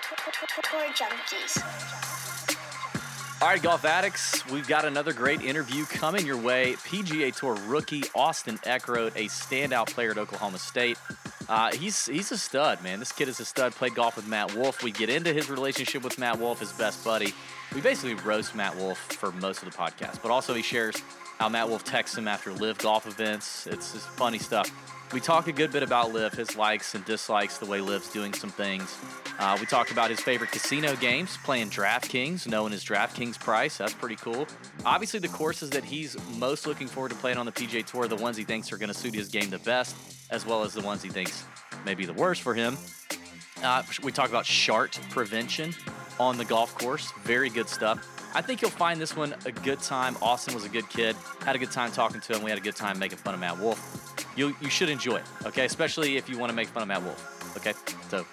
Tour Junkies. All right, golf addicts, we've got another great interview coming your way. PGA Tour rookie Austin Eckroat, a standout player at Oklahoma State. Uh, he's he's a stud, man. This kid is a stud. Played golf with Matt Wolff. We get into his relationship with Matt Wolff, his best buddy. We basically roast Matt Wolff for most of the podcast, but also he shares how Matt Wolff texts him after LIV Golf events. It's just funny stuff. We talk a good bit about Liv, his likes and dislikes, the way Liv's doing some things. Uh, we talked about his favorite casino games, playing DraftKings, knowing his DraftKings price. That's pretty cool. Obviously, the courses that he's most looking forward to playing on the PGA Tour, the ones he thinks are going to suit his game the best, as well as the ones he thinks may be the worst for him. Uh, we talk about shart prevention on the golf course. Very good stuff. I think you'll find this one a good time. Austin was a good kid. Had a good time talking to him. We had a good time making fun of Matt Wolff. You you should enjoy it, okay? Especially if you want to make fun of Matt Wolff. Okay, so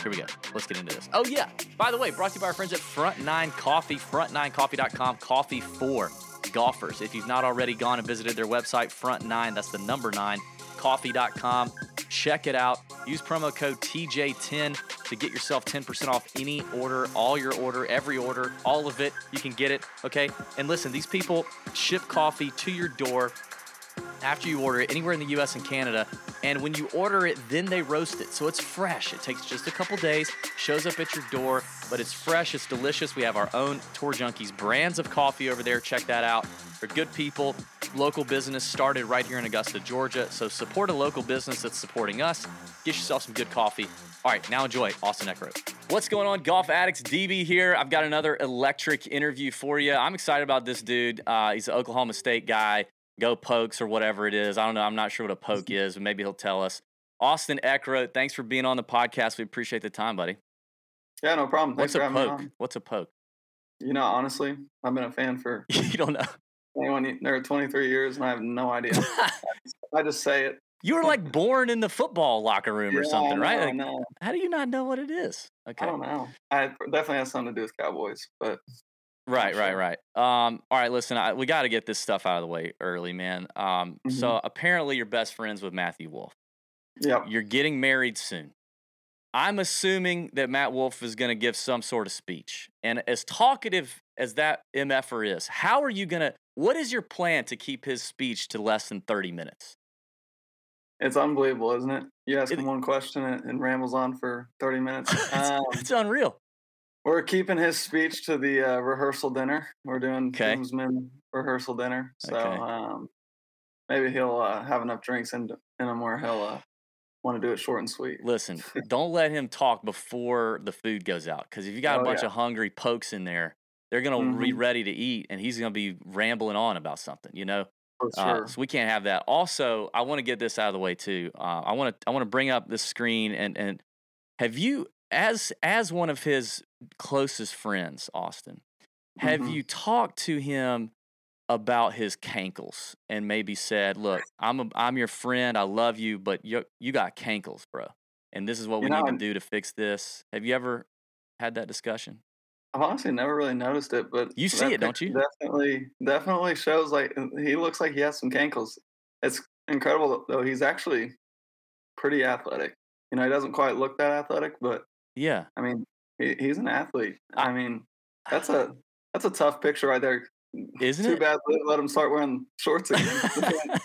here we go. Let's get into this. Oh yeah. By the way, brought to you by our friends at Front Nine Coffee. Front9coffee.com. Coffee for golfers. If you've not already gone and visited their website, Front Nine. That's the number nine. Coffee.com. Check it out. Use promo code TJ10 to get yourself 10% off any order, all your order, every order, all of it. You can get it, okay? And listen, these people ship coffee to your door after you order it anywhere in the US and Canada. And when you order it, then they roast it. So it's fresh. It takes just a couple days, shows up at your door, but it's fresh, it's delicious. We have our own Tour Junkies brands of coffee over there. Check that out. They're good people. Local business started right here in Augusta, Georgia. So support a local business that's supporting us. Get yourself some good coffee. All right, now enjoy Austin Eckroat. What's going on, golf addicts? DB here. I've got another electric interview for you. I'm excited about this dude. Uh, he's an Oklahoma State guy go pokes or whatever it is. I don't know. I'm not sure what a poke mm-hmm. is, but maybe he'll tell us. Austin Eckroat, thanks for being on the podcast. We appreciate the time, buddy. Yeah, no problem. Thanks What's a poke? What's a poke? You know, honestly, I've been a fan for you don't know 21, there 23 years, and I have no idea. I just say it. You were like born in the football locker room Yeah, or something, I right? know, Like. How do you not know what it is? Okay. I don't know. I definitely has something to do with Cowboys, but Right, Not right, right. Um, all right, listen, I, we got to get this stuff out of the way early, man. Um, Mm-hmm. So apparently, you're best friends with Matthew Wolff. yeah, You're getting married soon. I'm assuming that Matt Wolff is going to give some sort of speech. And as talkative as that MFer is, how are you going to, what is your plan to keep his speech to less than 30 minutes? it's unbelievable, isn't it? You ask It- him one question and, and rambles on for 30 minutes. Um, It's unreal. We're keeping his speech to the uh, rehearsal dinner. We're doing Okay. groomsmen rehearsal dinner, so Okay. um, maybe he'll uh, have enough drinks in, in him where he'll uh, want to do it short and sweet. Listen, don't let him talk before the food goes out. Because if you got a Oh, bunch yeah. of hungry pokes in there, they're going to be ready to eat and he's going to be rambling on about something, you know? For Uh, so we can't have that. Also, I want to get this out of the way too. Uh, I want to I want to bring up the screen and and have you as as one of his closest friends, Austin, have Mhm. you talked to him about his cankles and maybe said, "Look, I'm a, I'm your friend. I love you, but you you got cankles, bro, and this is what we know, need to do to fix this." Have you ever had that discussion? I've honestly never really noticed it, but You see it, don't you? Definitely, definitely shows like he looks like he has some cankles. It's incredible though. He's actually pretty athletic. You know, he doesn't quite look that athletic, but Yeah. I mean, he, he's an athlete. I- mean, that's a that's a tough picture right there. Isn't Too it? bad let him start wearing shorts again.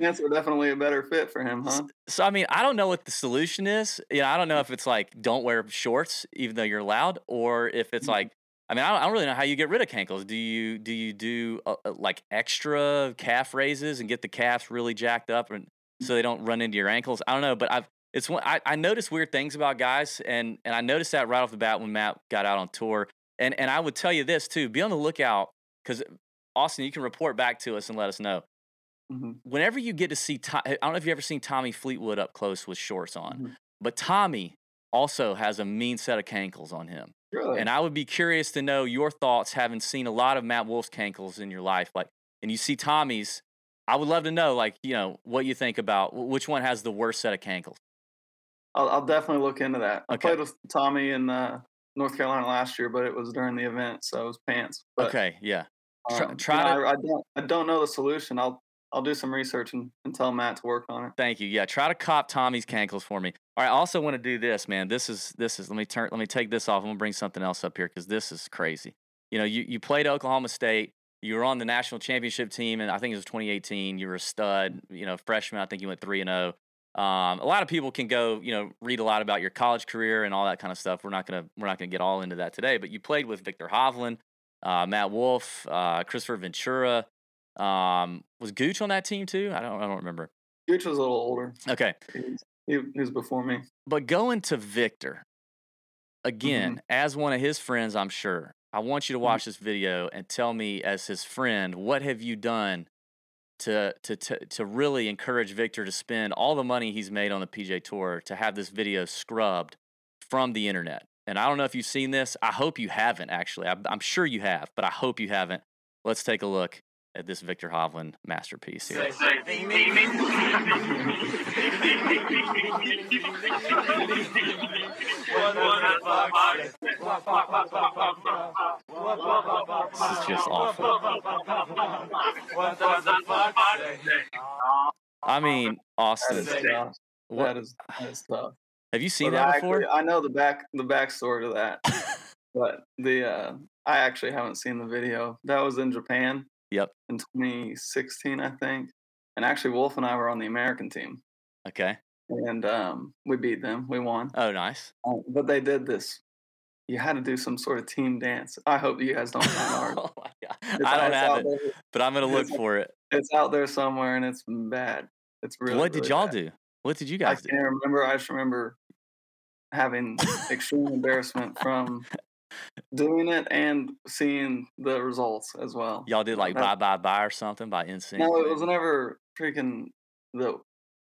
Pants are definitely a better fit for him, huh? So I mean, I don't know what the solution is. You know, I don't know if it's like don't wear shorts even though you're allowed, or if it's Mm-hmm. like I mean, I don't, I don't really know how you get rid of cankles. Do you do you do uh, uh, like extra calf raises and get the calves really jacked up and so they don't run into your ankles? I don't know, but I've it's one I, I notice weird things about guys and and I noticed that right off the bat when Matt got out on tour. And and I would tell you this too: be on the lookout because Austin, you can report back to us and let us know Mhm. whenever you get to see, I don't know if you've ever seen Tommy Fleetwood up close with shorts on, Mhm. but Tommy also has a mean set of cankles on him. Really? And I would be curious to know your thoughts, having seen a lot of Matt Wolff's cankles in your life. Like, and you see Tommy's, I would love to know, like, you know, what you think about which one has the worst set of cankles. I'll, I'll definitely look into that. I played with Tommy in uh, North Carolina last year, but it was during the event, so it was pants. But, okay, yeah. Try- um, try you know, to- I, I don't. I don't know the solution. I'll I'll do some research and, and tell Matt to work on it. Thank you. Yeah, try to cop Tommy's cankles for me. All right, I also want to do this, man. This is this is let me turn let me take this off. I'm gonna bring something else up here because this is crazy. You know, you, you played Oklahoma State, you were on the national championship team, and I think it was 2018. You were a stud, you know, freshman. I think you went three and zero. Um, a lot of people can go, you know, read a lot about your college career and all that kind of stuff. We're not gonna we're not gonna get all into that today. But you played with Viktor Hovland, uh, Matt Wolff, uh, Kristoffer Ventura. Um, was Gooch on that team too? I don't I don't remember. Gooch was a little older. Okay, He, he was before me. but going to Viktor again Mm-hmm. as one of his friends, I'm sure. I want you to watch this video and tell me, as his friend, what have you done to to to to really encourage Viktor to spend all the money he's made on the PGA Tour to have this video scrubbed from the internet? And I don't know if you've seen this. I hope you haven't. Actually, I'm, I'm sure you have, but I hope you haven't. Let's take a look at this Viktor Hovland masterpiece here. This is just awful. I mean, That Austin, is tough. what, That is, that is tough. have you seen But that I before? actually- I know the back the backstory to that, but the uh, I actually haven't seen the video. That was in Japan. Yep. In 2016, I think. And actually, Wolff and I were on the American team, Okay. and um, we beat them. We won. Oh, nice. Uh, but they did this. You had to do some sort of team dance. I hope you guys don't find oh my God. It's- I don't have it, there- but I'm gonna look It's- for it. It's out there somewhere, and it's bad. It's really. what did really y'all bad. do? What did you I guys do? can't remember. I just remember having extreme embarrassment from doing it and seeing the results as well. Y'all did like bye bye bye or something by NSYNC. No, it was never freaking the.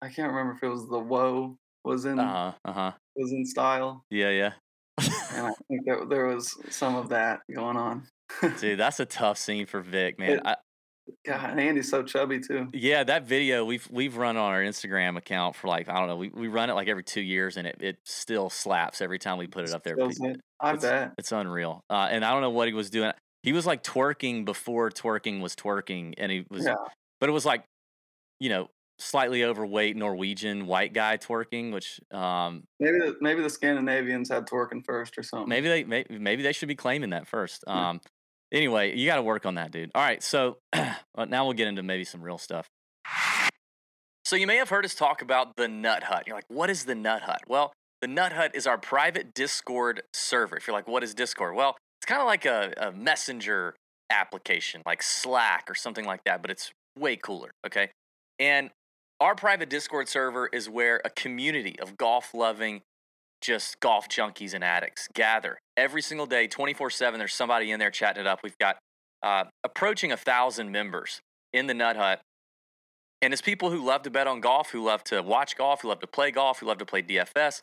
I can't remember if it was the whoa was in Uh huh. Uh huh. was in style, Yeah, yeah. And I think that there was some of that going on. Dude, that's a tough scene for Vic, man. It- I, God, and Andy's so chubby too. yeah, that video we've we've run on our Instagram account for like I don't know. We we run it like every two years, and it, it still slaps every time we put it up there. It. I it's- bet. It's unreal. Uh, and I don't know what he was doing. He was like twerking before twerking was twerking, and he was, Yeah. but it was like, you know, slightly overweight Norwegian white guy twerking, which um, Maybe the, maybe the Scandinavians had twerking first or something. maybe they maybe, maybe they should be claiming that first. Yeah. Um, anyway, you got to work on that, dude. All right, so now we'll get into maybe some real stuff. So you may have heard us talk about the Nut Hut. You're like, what is the Nut Hut? Well, the Nut Hut is our private Discord server. If you're like, what is Discord? Well, it's kind of like a, a messenger application, like Slack or something like that, but it's way cooler. Okay, and our private Discord server is where a community of golf loving just golf junkies and addicts gather every single day, 24 7. There's somebody in there chatting it up. We've got uh, approaching a thousand members in the Nut Hut. And it's people who love to bet on golf, who love to watch golf, who love to play golf, who love to play DFS.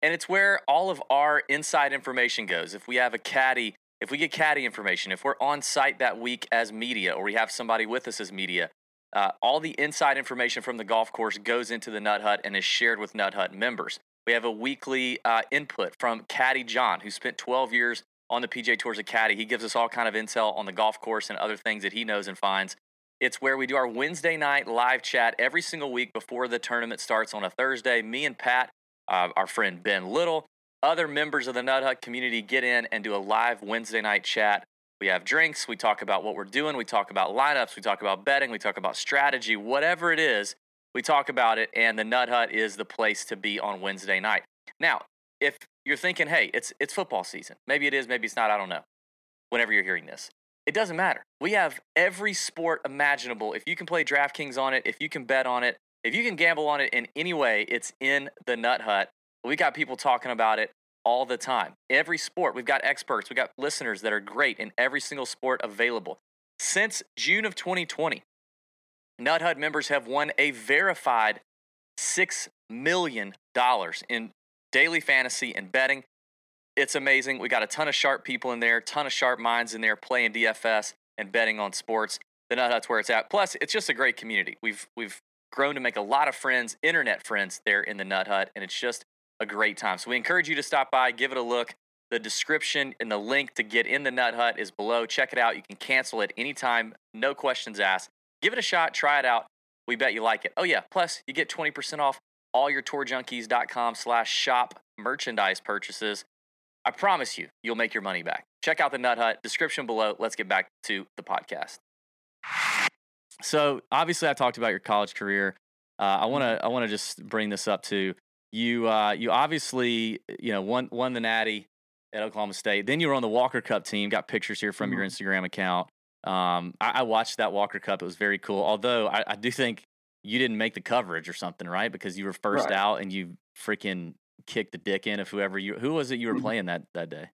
And it's where all of our inside information goes. If we have a caddy, if we get caddy information, if we're on site that week as media, or we have somebody with us as media, uh, all the inside information from the golf course goes into the Nut Hut and is shared with Nut Hut members. We have a weekly uh, input from Caddy John, who spent 12 years on the PGA Tours of Caddy. He gives us all kind of intel on the golf course and other things that he knows and finds. It's where we do our Wednesday night live chat every single week before the tournament starts on a Thursday. Me and Pat, uh, our friend Ben Little, other members of the Nut Hut community get in and do a live Wednesday night chat. We have drinks. We talk about what we're doing. We talk about lineups. We talk about betting. We talk about strategy. Whatever it is, we talk about it. And the Nut Hut is the place to be on Wednesday night. Now, if you're thinking, hey, it's it's football season. Maybe it is. Maybe it's not. I don't know. Whenever you're hearing this, it doesn't matter. We have every sport imaginable. If you can play DraftKings on it, if you can bet on it, if you can gamble on it in any way, it's in the Nut Hut. We got people talking about it all the time. Every sport, we've got experts, we've got listeners that are great in every single sport available. Since June of 2020, Nut Hut members have won a verified $6 million in daily fantasy and betting. It's amazing. We got a ton of sharp people in there, ton of sharp minds in there playing DFS and betting on sports. The Nut Hut's where it's at. Plus, it's just a great community. We've we've grown to make a lot of friends, internet friends there in the Nut Hut, and it's just a great time. So we encourage you to stop by, give it a look. The description and the link to get in the Nut Hut is below. Check it out. You can cancel at any time, no questions asked. Give it a shot, try it out. We bet you like it. Oh, yeah. Plus, you get 20% off all your tourjunkies.com slash shop merchandise purchases. I promise you, you'll make your money back. Check out the Nut Hut. Description below. Let's get back to the podcast. So, obviously, I talked about your college career. Uh, I want to I want to just bring this up to you. Uh, you obviously you know won won the Natty at Oklahoma State. Then you were on the Walker Cup team. Got pictures here from your Instagram account. Um, I, I, watched that Walker Cup. It was very cool. Although I, I, do think you didn't make the coverage or something, right? Because you were first Right. out and you freaking kicked the dick in of whoever you. Who was it you were Mhm. playing that that day?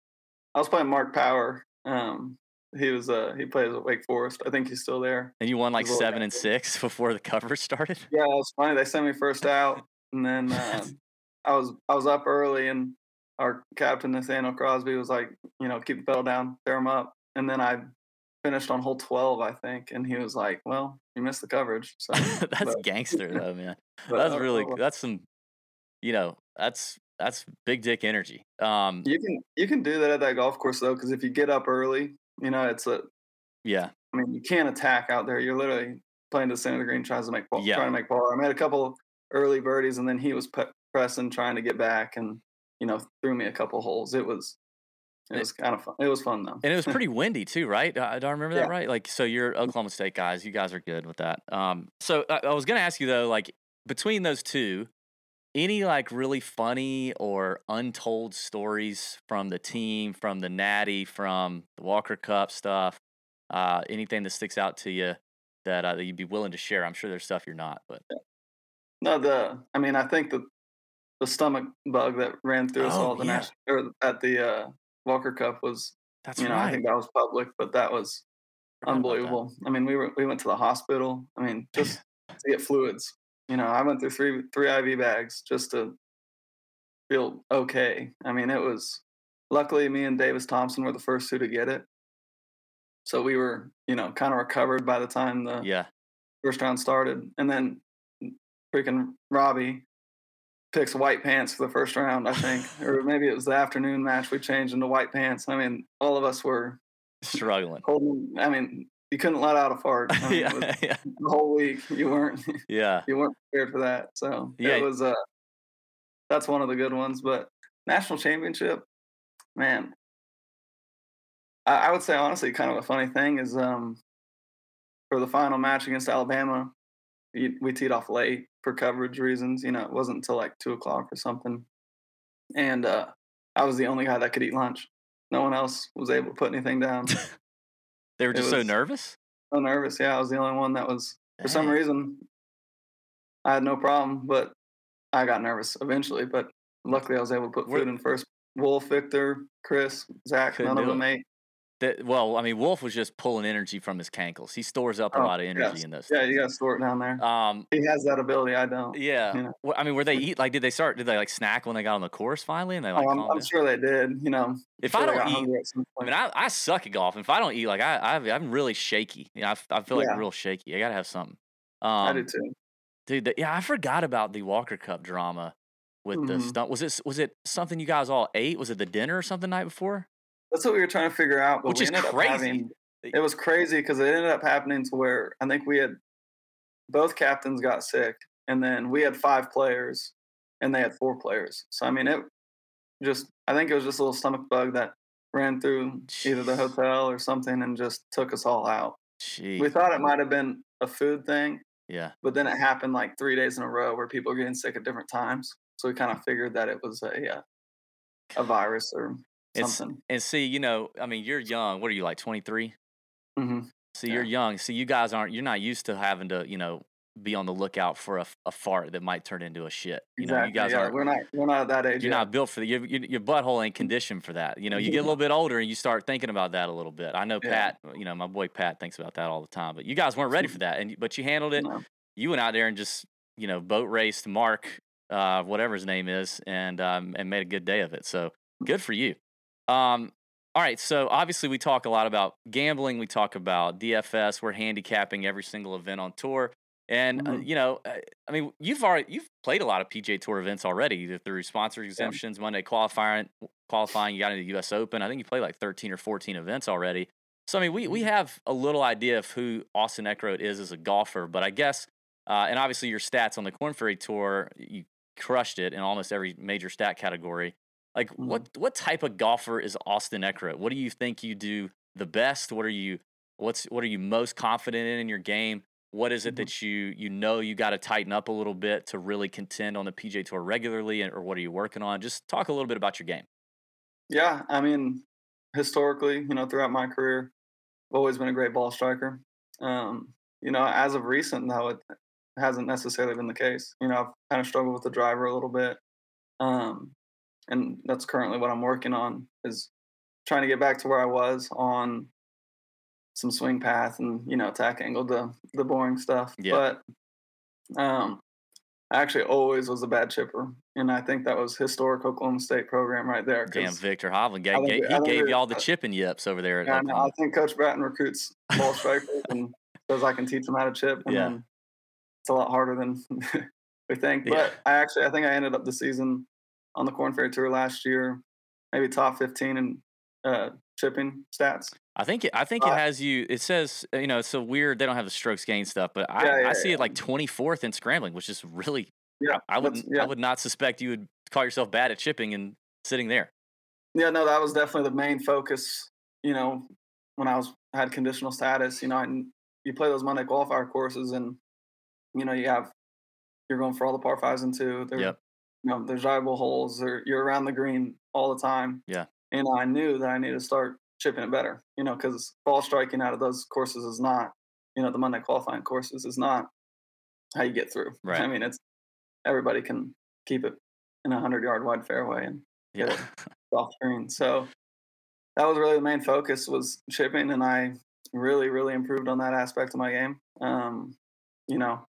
I was playing Mark Power. Um, he was uh he plays at Wake Forest. I think he's still there. And you won like was a little seven and six before the coverage started. Yeah, it was funny. They sent me first out, and then uh, I was I was up early, and our captain Nathaniel Crosby was like, you know, keep the pedal down, tear him up, and then I finished on hole twelve, I think, and he was like, well, you missed the coverage. So that's but- gangster though, man. That's really that's some, you know, that's that's big dick energy. Um, You can you can do that at that golf course though, because if you get up early, you know, it's a. yeah, I mean, you can't attack out there. You're literally playing to the center of the green, tries to make ball, Yeah. trying to make ball. I made a couple early birdies, and then he was pe- pressing, trying to get back, and you know, threw me a couple holes. It was, it It- was kind of fun. It was fun though. and it was pretty windy too, right? Uh, I remember that Yeah. right? Like, so you're Oklahoma State guys. You guys are good with that. Um, so I, I was gonna ask you though, like between those two, any like really funny or untold stories from the team, from the Natty, from the Walker Cup stuff? Uh, anything that sticks out to you that uh, that you'd be willing to share? I'm sure there's stuff you're not, but No, the I mean, I think the the stomach bug that ran through us Oh, all the yeah. national or at the uh, Walker Cup was, that's you know, I think that was public, but that was Forgot about that. unbelievable. I mean, we were we went to the hospital. I mean, just to get fluids. You know, I went through three three IV bags just to feel okay. I mean, it was luckily me and Davis Thompson were the first two to get it. So we were, you know, kind of recovered by the time the Yeah. first round started. And then freaking Robbie picks white pants for the first round, I think. or maybe it was the afternoon match we changed into white pants. I mean, all of us were Struggling. holding I mean, you couldn't let out a fart. I mean, yeah, yeah, the whole week you weren't yeah. you weren't prepared for that. So Yeah. it was uh that's one of the good ones. But national championship, man. I, I would say honestly, kind of a funny thing is um for the final match against Alabama, we, we teed off late for coverage reasons. You know, it wasn't until like two o'clock or something, and uh, I was the only guy that could eat lunch. No one else was able to put anything down. They were just so nervous. so nervous. Yeah, I was the only one that was for some reason I had no problem, but I got nervous eventually. But luckily, I was able to put food in first. Wolff, Viktor, Chris, Zach, Couldn't none of them it. ate. That, well, I mean, Wolff was just pulling energy from his cankles. He stores up a Oh, lot of energy yes. in those. Yeah, things. you got to store it down there. Um, He has that ability. I don't. yeah. Yeah. Wha- I mean, were they eat like? Did they start? Did they like snack when they got on the course finally? And they like. Oh, I'm, I'm sure they did. You know, if sure I don't eat, I mean, I, I suck at golf. If I don't eat, like I, I I'm really shaky. You know, I, I feel like Yeah. real shaky. I gotta have something. Um, I do too. dude. The, yeah, I forgot about the Walker Cup drama with the Mhm. stunt. Was it was it something you guys all ate? Was it the dinner or something the night before? That's what we were trying to figure out. But Which is crazy. Having, it was crazy because it ended up happening to where I think we had both captains got sick, and then we had five players, and they had four players. So I mean, it just I think it was just a little stomach bug that ran through either the hotel or something and just took us all out. Jeez. We thought it might have been a food thing, yeah. but then it happened like three days in a row where people were getting sick at different times. So we kind of figured that it was a uh, a virus or something. and see, you know, I mean, you're young. What are you like, 23? hmm So you're young. So you guys aren't. You're not used to having to, you know, be on the lookout for a, a fart that might turn into a shit. You know, you guys yeah, aren't. we're not we're not that age You're yet. not built for the your, your, your butthole ain't conditioned for that. You know, you get a little bit older and you start thinking about that a little bit. I know Yeah. Pat, you know, my boy Pat thinks about that all the time. But you guys weren't ready for that, and but you handled it. No. You went out there and just you know boat raced Mark, uh, whatever his name is, and um, and made a good day of it. So good for you. Um, all right, so obviously we talk a lot about gambling. We talk about DFS. We're handicapping every single event on tour. And uh, Mhm. you know, uh, I mean, you've already you've played a lot of PGA Tour events already, through sponsor exemptions, Monday qualifying, qualifying. You got into the U.S. Open. I think you played like thirteen or fourteen events already. So I mean, we we have a little idea of who Austin Eckroat is as a golfer, but I guess Uh, and obviously, your stats on the Korn Ferry Tour, you crushed it in almost every major stat category. Like, Mhm. what what type of golfer is Austin Eckroat? What do you think you do the best? What are you what's what are you most confident in in your game? What is it Mhm. that you you know you got to tighten up a little bit to really contend on the PGA Tour regularly, and, or what are you working on? Just talk a little bit about your game. Yeah, I mean, historically, you know, throughout my career, I've always been a great ball striker. Um, you know, as of recent, though, it hasn't necessarily been the case. You know, I've kind of struggled with the driver a little bit, um, and that's currently what I'm working on is trying to get back to where I was on some swing path and you know attack angle, the the boring stuff. Yeah. But um, I actually always was a bad chipper, and I think that was historic Oklahoma State program right there. Damn, Viktor Hovland gave, think- he gave y'all the chipping yips over there at Yeah, I, know. I think Coach Bratton recruits ball strikers and says I can teach them how to chip. And Yeah. it's a lot harder than we think. Yeah. But I actually, I think I ended up the season on the Korn Ferry Tour last year, maybe top 15 in uh, chipping stats. I think it, I think it Uh, has you. It says you know it's so weird. They don't have the strokes gain stuff, but I, Yeah, yeah, I see yeah. it like twenty fourth in scrambling, which is really. Yeah, I would that's- yeah. I would not suspect you would call yourself bad at chipping and sitting there. Yeah, no, that was definitely the main focus. You know, when I was had conditional status, you know, and you play those Monday qualifier courses, and you know, you have you're going for all the par fives and two. There, Yep. You know, there's drivable holes. Or you're around the green all the time. Yeah. And I knew that I needed to start chipping it better. You know, because ball striking out of those courses is not, you know, the Monday qualifying courses is not how you get through. Right. I mean, it's everybody can keep it in a hundred yard wide fairway and Yeah, off screen. So that was really the main focus was chipping, and I really, really improved on that aspect of my game. Um, you know,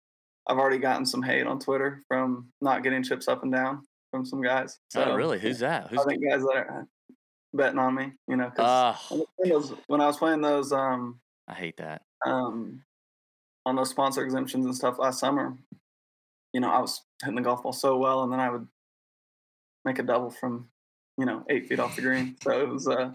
I've already gotten some hate on Twitter from not getting chips up and down from some guys. So oh really? Who's that? Who's I think guys that are betting on me. You know, uh, because when I was playing those um, I hate that. um, on those sponsor exemptions and stuff last summer, you know, I was hitting the golf ball so well, and then I would make a double from, you know, eight feet off the green. So it was, uh,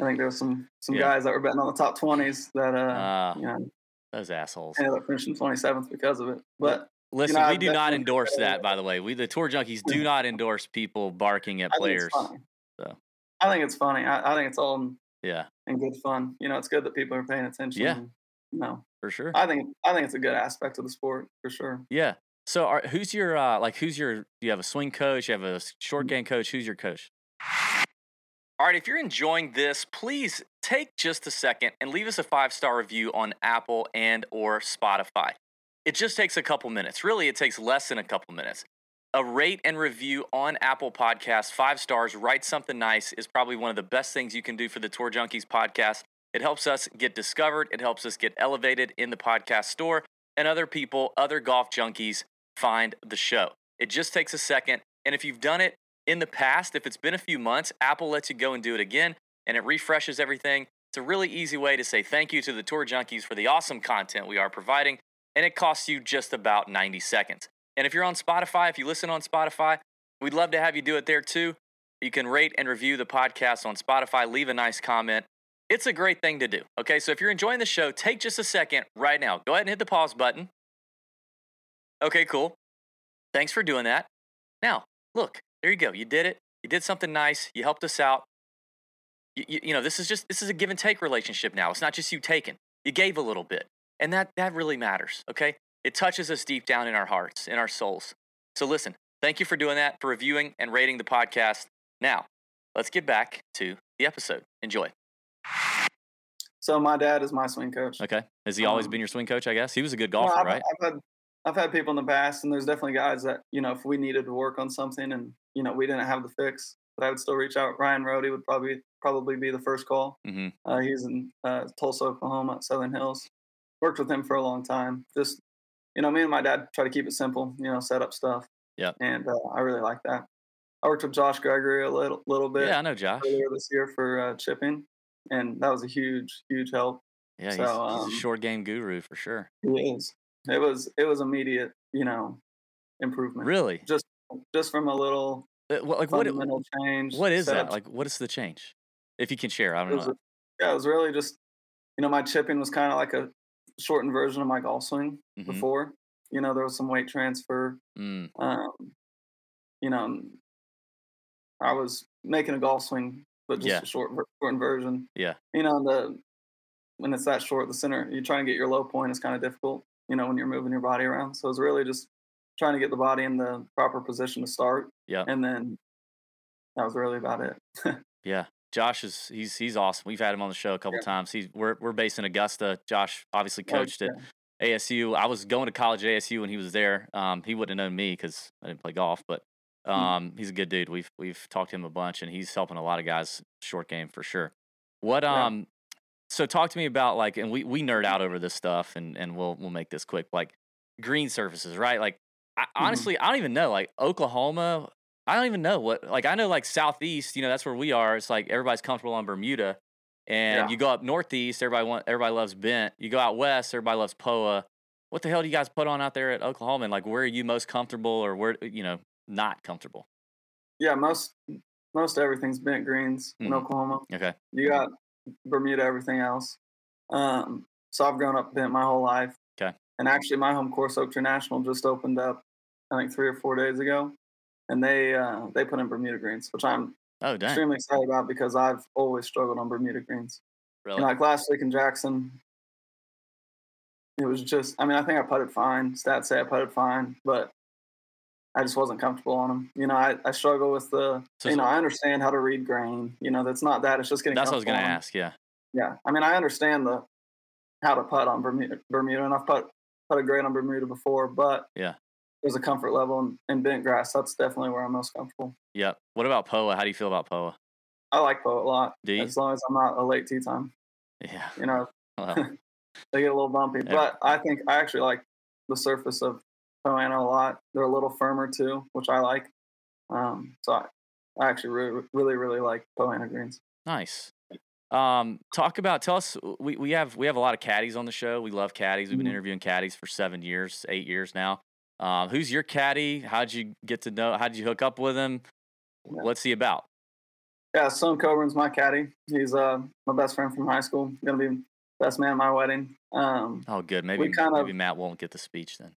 I think there was some some Yeah. guys that were betting on the top twenties that, uh, Uh, you know, those assholes. ended up finishing twenty seventh because of it. But Listen, know, we I do not endorse that, by the way. We the tour junkies do not endorse people barking at I think players. it's funny. so. I think it's funny. I, I think it's all in, Yeah, in good fun. You know, it's good that people are paying attention. Yeah. and, You know, for sure. I think I think it's a good aspect of the sport for sure. Yeah. So, are, who's your uh, like? Who's your? You have a swing coach. You have a short Mm-hmm. game coach. Who's your coach? All right. If you're enjoying this, please take just a second and leave us a five star review on Apple and or Spotify. It just takes a couple minutes. Really, it takes less than a couple minutes. A rate and review on Apple Podcasts, five stars. Write something nice is probably one of the best things you can do for the Tour Junkies podcast. It helps us get discovered. It helps us get elevated in the podcast store and other people, other golf junkies find the show. It just takes a second. And if you've done it in the past, if it's been a few months, Apple lets you go and do it again and it refreshes everything. It's a really easy way to say thank you to the tour junkies for the awesome content we are providing. And it costs you just about 90 seconds. And if you're on Spotify, if you listen on Spotify, we'd love to have you do it there too. You can rate and review the podcast on Spotify, leave a nice comment. It's a great thing to do. Okay, so if you're enjoying the show, take just a second right now. Go ahead and hit the pause button. Okay, cool. Thanks for doing that. Now, look, there you go. You did it. You did something nice. You helped us out. You, you, you know, this is just this is a give and take relationship now. It's not just you taking. You gave a little bit, and that that really matters. Okay, it touches us deep down in our hearts, in our souls. So listen, thank you for doing that, for reviewing and rating the podcast. Now, let's get back to the episode. Enjoy. So my dad is my swing coach. Okay, has he always Um, been your swing coach? I guess he was a good Well, golfer, I've, right? I've had I've had people in the past, and there's definitely guys that you know if we needed to work on something, and you know we didn't have the fix, but I would still reach out. Ryan Rody would probably probably be the first call. Mm-hmm. Uh, he's in uh, Tulsa, Oklahoma, at Southern Hills. Worked with him for a long time. Just you know, me and my dad try to keep it simple. You know, set up stuff. Yeah, And uh, I really like that. I worked with Josh Gregory a little little bit Yeah, I know Josh. earlier this year for uh, chipping, and that was a huge huge help. Yeah, he's, So, he's um, a short game guru for sure. It is. It was. It was immediate. You know, improvement. Really? Just just from a little Uh, Like what? fundamental change. What is that? Like what is the change? If you can share, I don't know. yeah, it was really just, you know, my chipping was kind of like a shortened version of my golf swing Mhm. before, You know, there was some weight transfer. Mm, Um, you know, I was making a golf swing, but just Yeah. a short, shortened version. Yeah. You know, the when it's that short, the center, you try and get your low point is kind of difficult. You know, when you're moving your body around. So it's really just trying to get the body in the proper position to start, yeah. and then that was really about it. Yeah, Josh is he's he's awesome. We've had him on the show a couple Yeah. times. He's we're we're based in Augusta. Josh obviously Oh, coached at yeah. ASU. I was going to college at ASU when he was there. Um, he wouldn't have known me because I didn't play golf, but Hmm. um, he's a good dude. We've we've talked to him a bunch, and he's helping a lot of guys short game for sure. What um, so talk to me about like, and we we nerd out over this stuff, and and we'll we'll make this quick. Like green surfaces, right? Like I, Mm-hmm. honestly, I don't even know. Like Oklahoma, I don't even know what. Like I know like southeast, you know, that's where we are. It's like everybody's comfortable on Bermuda, and Yeah. you go up northeast, everybody want everybody loves bent. You go out west, everybody loves Poa. What the hell do you guys put on out there at Oklahoma? And like, where are you most comfortable, or where you know not comfortable? Yeah, most most everything's bent greens in Mhm. Oklahoma. Okay, You got Bermuda, everything else. Um, so I've grown up bent my whole life. 'Kay. And actually, my home course, Oak Tree National, just opened up, I think three or four days ago, and they uh, they put in Bermuda greens, which I'm oh dang, extremely excited about because I've always struggled on Bermuda greens. really? Like last week in Jackson, it was just. I mean, I think I putted fine. Stats say I putted fine, but I just wasn't comfortable on them. You know, I, I struggle with the. So- you know, I understand how to read grain. You know, that's not that. It's just getting. that's what I was gonna ask. Yeah, Yeah, I mean, I understand the how to putt on Bermuda, Bermuda, and I've put put a great on Bermuda before, but Yeah. there's a comfort level in, in bent grass. That's definitely where I'm most comfortable. yep. What about Poa? How do you feel about Poa? I like Poa a lot, Do you? as long as I'm not a late tea time. Yeah. You know, Well, they get a little bumpy, Yeah. but I think I actually like the surface of Poa annua a lot. They're a little firmer too, which I like. Um, so I, I actually really, really, really like Poa annua greens. Nice. Um, talk about tell us we, we have we have a lot of caddies on the show. We love caddies. We've been Mhm. interviewing caddies for seven years, eight years now. Um, who's your caddy? How'd you get to know? How'd you hook up with him? Yeah. What's he about? Yeah, Son Coburn's my caddy. He's uh, my best friend from high school. Gonna be best man at my wedding. Um, Oh, good. Maybe kind of- maybe Matt won't get the speech then.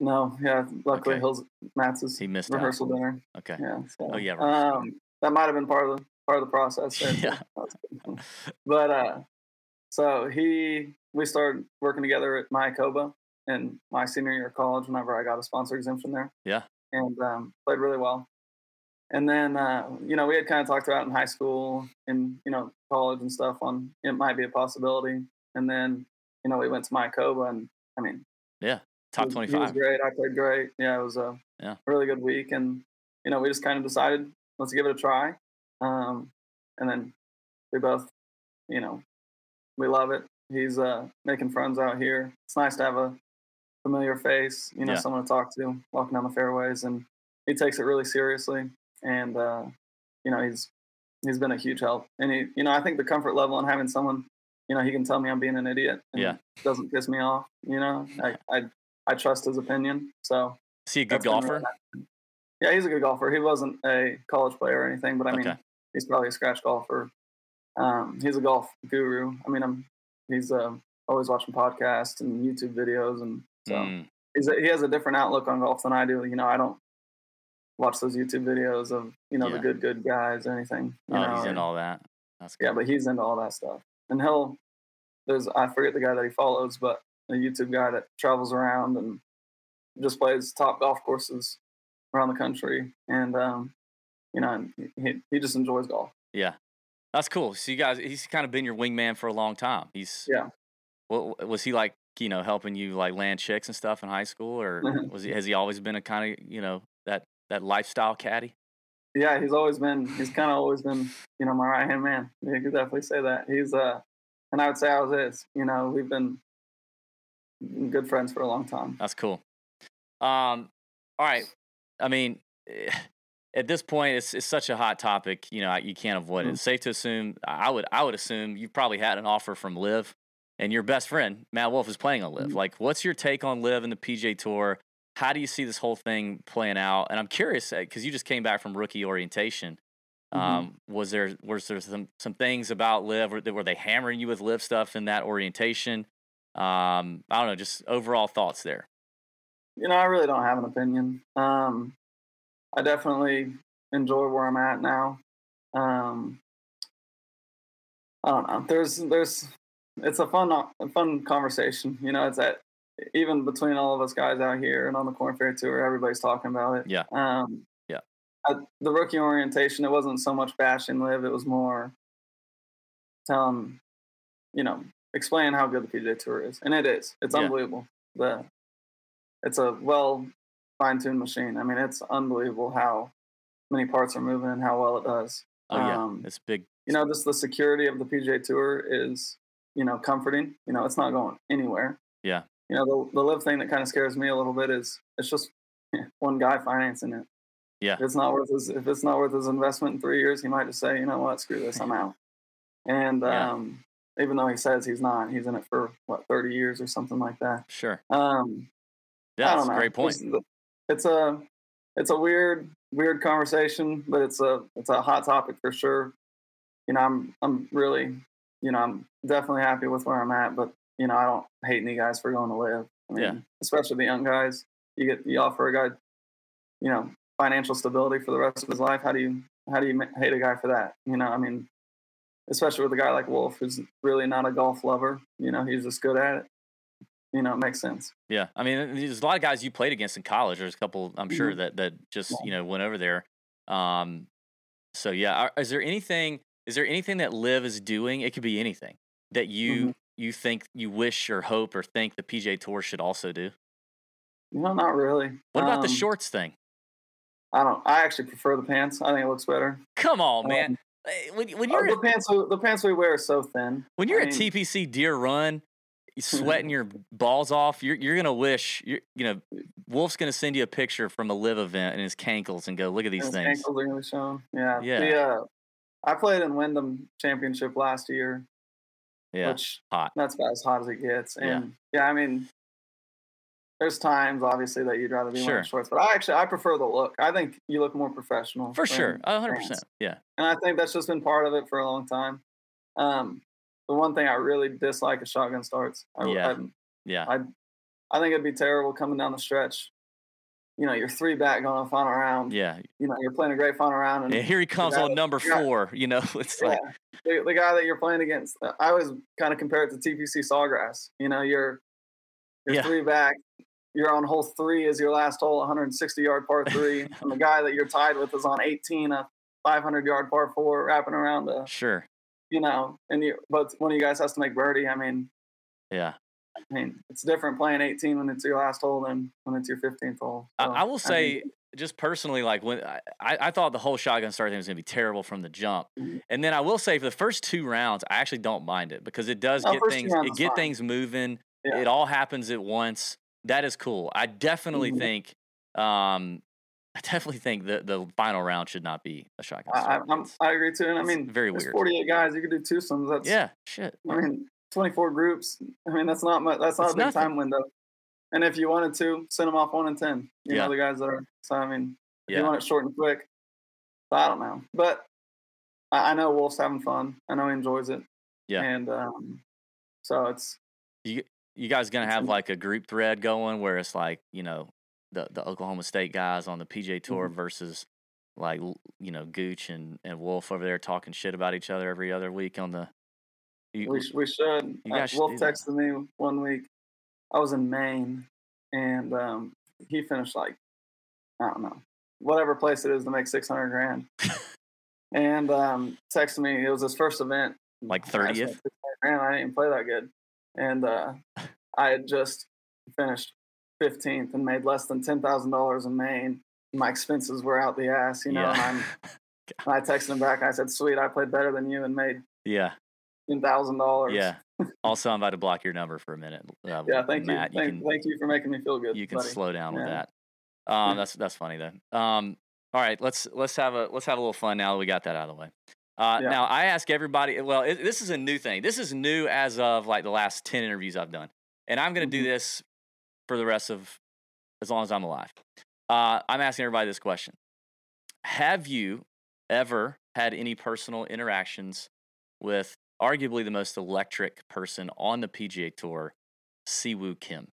No, yeah, luckily Okay. Hill's Matt's He missed out. rehearsal dinner. Okay. Yeah. So, Oh, yeah, rehearsal. Um, that might have been part of the part of the process. Yeah. But uh, so he, we started working together at Mayakoba in my senior year of college. Whenever I got a sponsor exemption there. Yeah. And um, played really well. And then uh, you know we had kind of talked about in high school and you know college and stuff on it might be a possibility. And then you know we went to Mayakoba and I mean Top twenty five. was- He was great. I played great. Yeah, it was a Yeah. really good week, and you know we just kind of decided let's give it a try. Um, and then we both, you know, we love it. He's uh, making friends out here. It's nice to have a familiar face, you know, Yeah. someone to talk to walking down the fairways, and he takes it really seriously. And uh, you know, he's he's been a huge help. And he, you know, I think the comfort level in having someone, you know, he can tell me I'm being an idiot. And Yeah. doesn't piss me off. You know, I, I I trust his opinion. So Is he a good golfer? really. Yeah, he's a good golfer. He wasn't a college player or anything, but I mean, Okay. he's probably a scratch golfer. Um, he's a golf guru. I mean, I'm he's uh, always watching podcasts and YouTube videos, and so Mm, he's a, he has a different outlook on golf than I do. You know, I don't watch those YouTube videos of you know Yeah. the good good guys or anything. You oh, know, he's into all that. That's yeah, but he's into all that stuff. And he'll there's I forget the guy that he follows, but a YouTube guy that travels around and just plays top golf courses around the country. And um, you know, he he just enjoys golf. Yeah, that's cool. So you guys, he's kind of been your wingman for a long time. He's Yeah. What was he like? You know, helping you like land chicks and stuff in high school, or was he? Has he always been a kind of you know that that lifestyle caddy? Yeah, he's always been he's kind of always been, you know, my right hand man. You could definitely say that. He's uh and I would say I was his. You know, we've been good friends for a long time. That's cool. Um, all right. I mean, eh, at this point, it's it's such a hot topic. You know, you can't avoid it. Mhm. It's safe to assume. I would I would assume you've probably had an offer from LIV, and your best friend Matt Wolff is playing on LIV. Mhm. Like, what's your take on LIV and the PGA Tour? How do you see this whole thing playing out? And I'm curious because you just came back from rookie orientation. Mhm. Um, was there was there some some things about LIV? Were, were they hammering you with LIV stuff in that orientation? Um, I don't know. Just overall thoughts there. you know, I really don't have an opinion. Um, I definitely enjoy where I'm at now. Um, I don't know. There's, there's, it's a fun, a fun conversation. You know, it's that even between all of us guys out here and on the Korn Ferry Tour, everybody's talking about it. Yeah. Um, Yeah. I, the rookie orientation, it wasn't so much bashing LIV. It was more telling, you know, explaining how good the PGA Tour is, and it is. It's Yeah. unbelievable. The it's a well fine tuned machine. I mean, it's unbelievable how many parts are moving and how well it does. Oh yeah, Um, it's big. you know, just the security of the PGA Tour is, you know, comforting. You know, it's not going anywhere. Yeah. You know, the the LIV thing that kind of scares me a little bit is it's just one guy financing it. Yeah. If it's not worth his if it's not worth his investment in three years, he might just say, you know what, screw this, I'm out. And Yeah. um, even though he says he's not, he's in it for what thirty years or something like that. Sure. Um, Yeah, that's a great point. It's, it's a it's a weird weird conversation, but it's a it's a hot topic for sure. You know, I'm I'm really you know I'm definitely happy with where I'm at, but you know I don't hate any guys for going to LIV. I mean, Yeah. especially the young guys. You get you offer a guy, you know, financial stability for the rest of his life. How do you how do you hate a guy for that? You know, I mean, especially with a guy like Wolff, who's really not a golf lover. You know, he's just good at it. You know, it makes sense. Yeah, I mean, there's a lot of guys you played against in college. There's a couple, I'm sure Mhm. that that just you know went over there. Um, so yeah, are, is there anything? Is there anything that Liv is doing? It could be anything that you Mhm. you think you wish or hope or think the PGA Tour should also do. No, not really. What about the Um, shorts thing? I don't. I actually prefer the pants. I think it looks better. Come on, man. Um, When, when uh, you're the at, pants, we- the pants we wear are so thin. when you're I at mean, TPC Deere Run, sweating your balls off. You're you're gonna wish you're you know Wolff's gonna send you a picture from a LIV event in his cankles and go look at these things. ankles are gonna be shown. Yeah. Yeah. The, uh, I played in Wyndham Championship last year, Yeah, which hot. that's about as hot as it gets. Yeah. And yeah, I mean, there's times obviously that you'd rather be Sure. wearing shorts, but I actually I prefer the look. I think you look more professional for sure, a hundred percent, Yeah, and I think that's just been part of it for a long time. Um, the one thing I really dislike is shotgun starts. I, Yeah. I, yeah, I, I think it'd be terrible coming down the stretch. You know, you're three back going on final round. yeah. You know, you're playing a great final round, and And here he comes on that- number four. You know, it's like the, the guy that you're playing against. uh, I always kind of compare it to TPC Sawgrass. You know, you're you're Yeah. three back. You're on hole three as your last hole, 160 yard par three, and the guy that you're tied with is on 18, a 500 yard par four, wrapping around a sure, you know, and you but one of you guys has to make birdie. I mean, yeah. I mean, it's different playing 18 when it's your last hole than when it's your 15th hole. I, So, I will mean, say, just personally, like when I, I I thought the whole shotgun start thing was gonna be terrible from the jump, Mhm. and then I will say for the first two rounds, I actually don't mind it because it does No, get things it is get fine. things moving. Yeah. It all happens at once. That is cool. I definitely Mhm. think. Um, I definitely think the the final round should not be a shotgun I, I. I'm, I agree too. And I mean, very weird. 48 guys. You could do twosomes. That's yeah, shit. I mean, 24 groups. I mean, that's not much. That's not It's a big nothing. time window. And if you wanted to, send them off one and 10. You Yeah. know, the guys that are. So, I mean, if Yeah. you want it short and quick, I don't know. But I, I know Wolff's having fun. I know he enjoys it. Yeah. And um, so it's, You you guys gonna have like a group thread going where it's like you know the the Oklahoma State guys on the PGA Mm-hmm. Tour versus like you know Gooch and, and Wolff over there talking shit about each other every other week on the. You, we, we should. you Uh, guys Wolff texted me one week. I was in Maine, and um, he finished like I don't know whatever place it is to make six hundred grand. and um, texted me. It was his first event. Like I 30th? 600 Grand. I didn't play that good, and uh, I had just finished fifteenth and made less than ten thousand dollars in Maine. My expenses were out the ass, you know. yeah. And, I texted him back. And I said, "Sweet, I played better than you and made yeah, ten thousand dollars." yeah. Also, I'm about to block your number for a minute. Uh, Yeah, thank Matt. you. Thank, can thank you for making me feel good. you can buddy. slow down with that. Um, that's that's funny though. Um, all right, let's let's have a let's have a little fun now that we got that out of the way. Uh, Yeah. Now I ask everybody. Well, it, this is a new thing. This is new as of like the last ten interviews I've done, and I'm going to Mhm. do this for the rest of as long as I'm alive. Uh, I'm asking everybody this question: Have you ever had any personal interactions with arguably the most electric person on the PGA Tour, Siwoo Kim?